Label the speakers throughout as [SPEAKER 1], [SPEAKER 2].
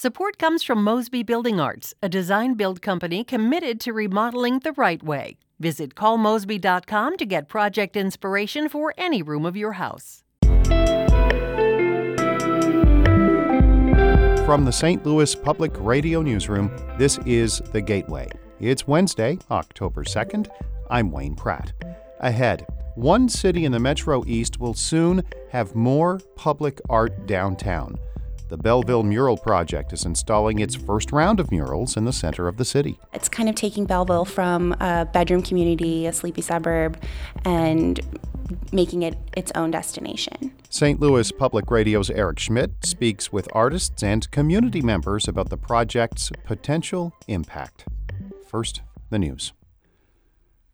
[SPEAKER 1] Support comes from Mosby Building Arts, a design build company committed to remodeling the right way. Visit callmosby.com to get project inspiration for any room of your house.
[SPEAKER 2] From the St. Louis Public Radio Newsroom, this is The Gateway. It's Wednesday, October 2nd. I'm Wayne Pratt. Ahead, one city in the Metro East will soon have more public art downtown. The Belleville Mural Project is installing its first round of murals in the center of the city.
[SPEAKER 3] It's kind of taking Belleville from a bedroom community, a sleepy suburb, and making it its own destination.
[SPEAKER 2] St. Louis Public Radio's Eric Schmid speaks with artists and community members about the project's potential impact. First, the news.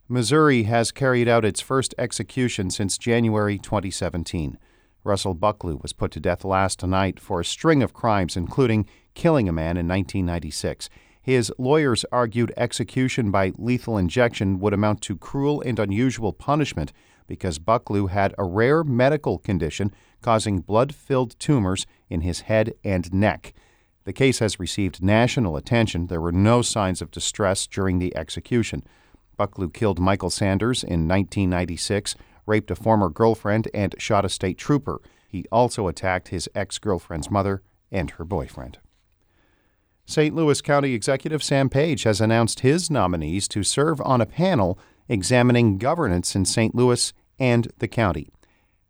[SPEAKER 2] Missouri has carried out its first execution since January 2017. Russell Bucklew was put to death last night for a string of crimes, including killing a man in 1996. His lawyers argued execution by lethal injection would amount to cruel and unusual punishment because Bucklew had a rare medical condition causing blood filled tumors in his head and neck. The case has received national attention. There were no signs of distress during the execution. Bucklew killed Michael Sanders in 1996 raped a former girlfriend, and shot a state trooper. He also attacked his ex girlfriend's mother and her boyfriend. St. Louis County Executive Sam Page has announced his nominees to serve on a panel examining governance in St. Louis and the county.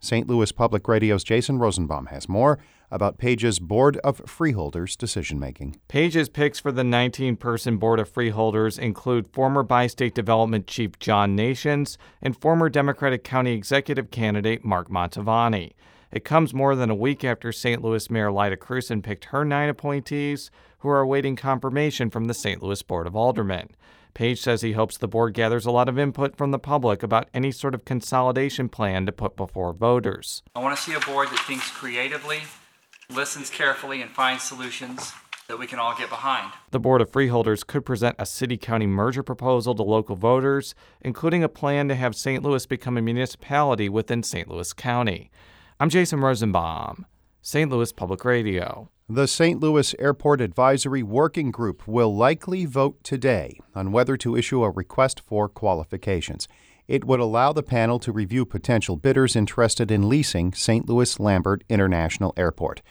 [SPEAKER 2] St. Louis Public Radio's Jason Rosenbaum has more about Page's Board of Freeholders decision making.
[SPEAKER 4] Page's picks for the 19 person Board of Freeholders include former Bi State Development Chief John Nations and former Democratic County Executive candidate Mark Mantovani. It comes more than a week after St. Louis Mayor Lyda Krewson picked her nine appointees, who are awaiting confirmation from the St. Louis Board of Aldermen. Page says he hopes the board gathers a lot of input from the public about any sort of consolidation plan to put before voters.
[SPEAKER 5] I want to see a board that thinks creatively listens carefully, and finds solutions that we can all get behind.
[SPEAKER 4] The Board of Freeholders could present a city county merger proposal to local voters, including a plan to have St. Louis become a municipality within St. Louis County. I'm Jason Rosenbaum, St. Louis Public Radio.
[SPEAKER 2] The St. Louis Airport Advisory Working Group will likely vote today on whether to issue a request for qualifications. It would allow the panel to review potential bidders interested in leasing St. Louis Lambert International Airport.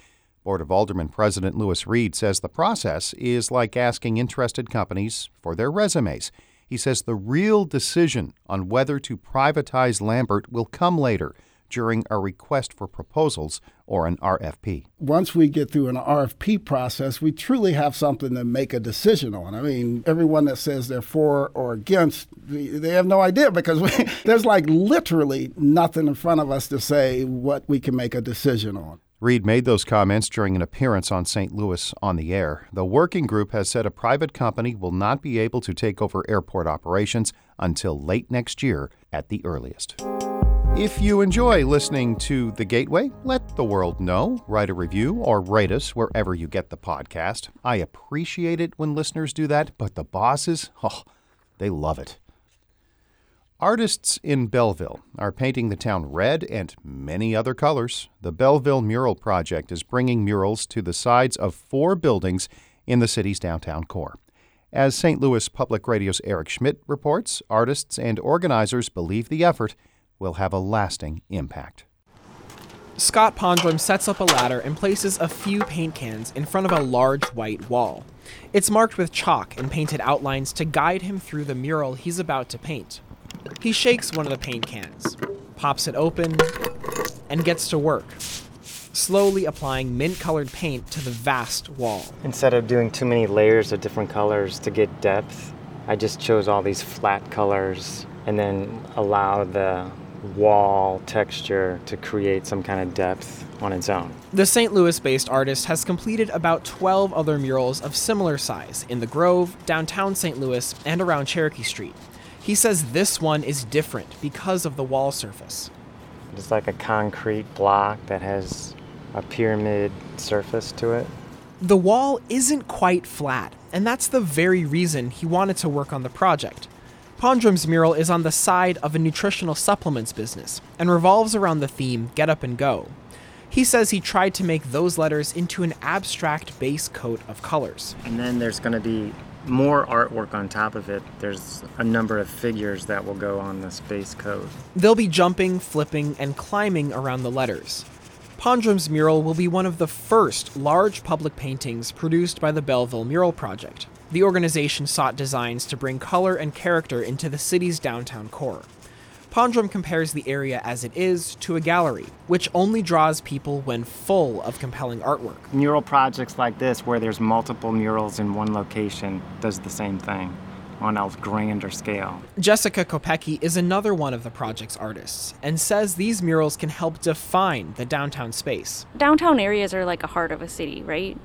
[SPEAKER 2] Board of Aldermen President Lewis Reed says the process is like asking interested companies for their resumes. He says the real decision on whether to privatize Lambert will come later during a request for proposals or an RFP.
[SPEAKER 6] Once we get through an RFP process, we truly have something to make a decision on. I mean, everyone that says they're for or against, they have no idea because we, there's like literally nothing in front of us to say what we can make a decision on.
[SPEAKER 2] Reed made those comments during an appearance on St. Louis on the air. The working group has said a private company will not be able to take over airport operations until late next year at the earliest. If you enjoy listening to The Gateway, let the world know. Write a review or rate us wherever you get the podcast. I appreciate it when listeners do that, but the bosses, oh, they love it. Artists in Belleville are painting the town red and many other colors. The Belleville Mural Project is bringing murals to the sides of four buildings in the city's downtown core. As St. Louis Public Radio's Eric Schmid reports, artists and organizers believe the effort will have a lasting impact.
[SPEAKER 7] Scott Pondrum sets up a ladder and places a few paint cans in front of a large white wall. It's marked with chalk and painted outlines to guide him through the mural he's about to paint. He shakes one of the paint cans, pops it open, and gets to work, slowly applying mint colored paint to the vast wall.
[SPEAKER 8] Instead of doing too many layers of different colors to get depth, I just chose all these flat colors and then allow the wall texture to create some kind of depth on its own.
[SPEAKER 7] The St. Louis based artist has completed about 12 other murals of similar size in the Grove, downtown St. Louis, and around Cherokee Street. He says this one is different because of the wall surface.
[SPEAKER 8] It's like a concrete block that has a pyramid surface to it.
[SPEAKER 7] The wall isn't quite flat, and that's the very reason he wanted to work on the project. Pondrum's mural is on the side of a nutritional supplements business and revolves around the theme Get Up and Go. He says he tried to make those letters into an abstract base coat of colors.
[SPEAKER 8] And then there's going to be more artwork on top of it. There's a number of figures that will go on this base coat.
[SPEAKER 7] They'll be jumping, flipping, and climbing around the letters. Pondrum's mural will be one of the first large public paintings produced by the Belleville Mural Project. The organization sought designs to bring color and character into the city's downtown core. Pondrum compares the area as it is to a gallery, which only draws people when full of compelling artwork.
[SPEAKER 8] Mural projects like this, where there's multiple murals in one location, does the same thing on a grander scale.
[SPEAKER 7] Jessica Kopecki is another one of the project's artists and says these murals can help define the downtown space.
[SPEAKER 9] Downtown areas are like a heart of a city, right?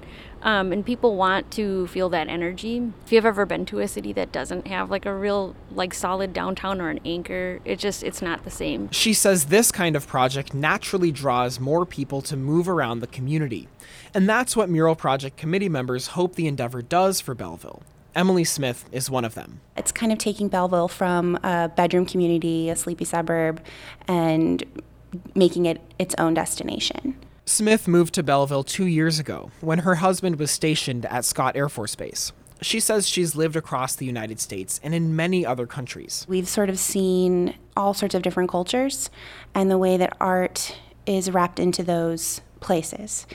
[SPEAKER 9] Um, and people want to feel that energy. If you've ever been to a city that doesn't have like a real like solid downtown or an anchor, it just it's not the same.
[SPEAKER 7] She says this kind of project naturally draws more people to move around the community. And that's what Mural Project committee members hope the endeavor does for Belleville. Emily Smith is one of them.
[SPEAKER 3] It's kind of taking Belleville from a bedroom community, a sleepy suburb, and making it its own destination.
[SPEAKER 7] Smith moved to Belleville two years ago when her husband was stationed at Scott Air Force Base. She says she's lived across the United States and in many other countries.
[SPEAKER 3] We've sort of seen all sorts of different cultures and the way that art is wrapped into those places.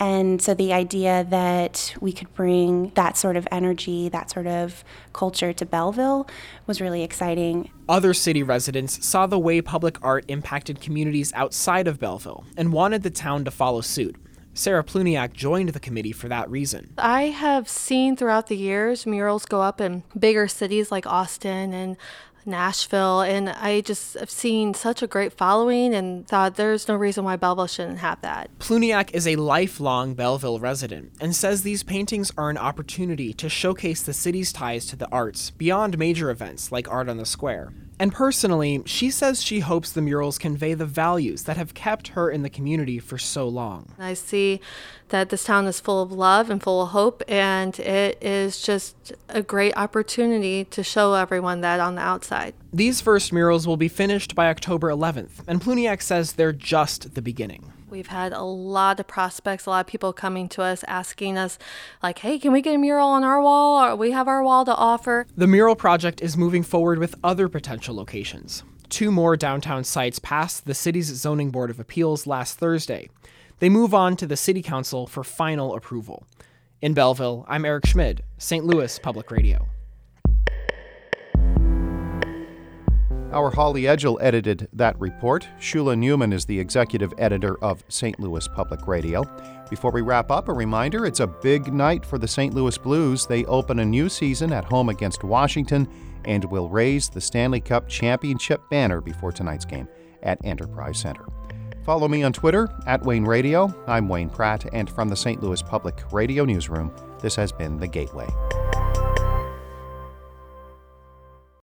[SPEAKER 3] And so the idea that we could bring that sort of energy, that sort of culture to Belleville was really exciting.
[SPEAKER 7] Other city residents saw the way public art impacted communities outside of Belleville and wanted the town to follow suit. Sarah Pluniak joined the committee for that reason.
[SPEAKER 10] I have seen throughout the years murals go up in bigger cities like Austin and Nashville, and I just have seen such a great following and thought there's no reason why Belleville shouldn't have that.
[SPEAKER 7] Pluniak is a lifelong Belleville resident and says these paintings are an opportunity to showcase the city's ties to the arts beyond major events like Art on the Square. And personally, she says she hopes the murals convey the values that have kept her in the community for so long.
[SPEAKER 10] I see that this town is full of love and full of hope, and it is just a great opportunity to show everyone that on the outside.
[SPEAKER 7] These first murals will be finished by October 11th, and Pluniak says they're just the beginning.
[SPEAKER 10] We've had a lot of prospects, a lot of people coming to us asking us, like, hey, can we get a mural on our wall? Or we have our wall to offer.
[SPEAKER 7] The mural project is moving forward with other potential locations. Two more downtown sites passed the city's Zoning Board of Appeals last Thursday. They move on to the City Council for final approval. In Belleville, I'm Eric Schmid, St. Louis Public Radio.
[SPEAKER 2] Our Holly Edgell edited that report. Shula Neuman is the executive editor of St. Louis Public Radio. Before we wrap up, a reminder it's a big night for the St. Louis Blues. They open a new season at home against Washington and will raise the Stanley Cup championship banner before tonight's game at Enterprise Center. Follow me on Twitter at Wayne Radio. I'm Wayne Pratt, and from the St. Louis Public Radio Newsroom, this has been The Gateway.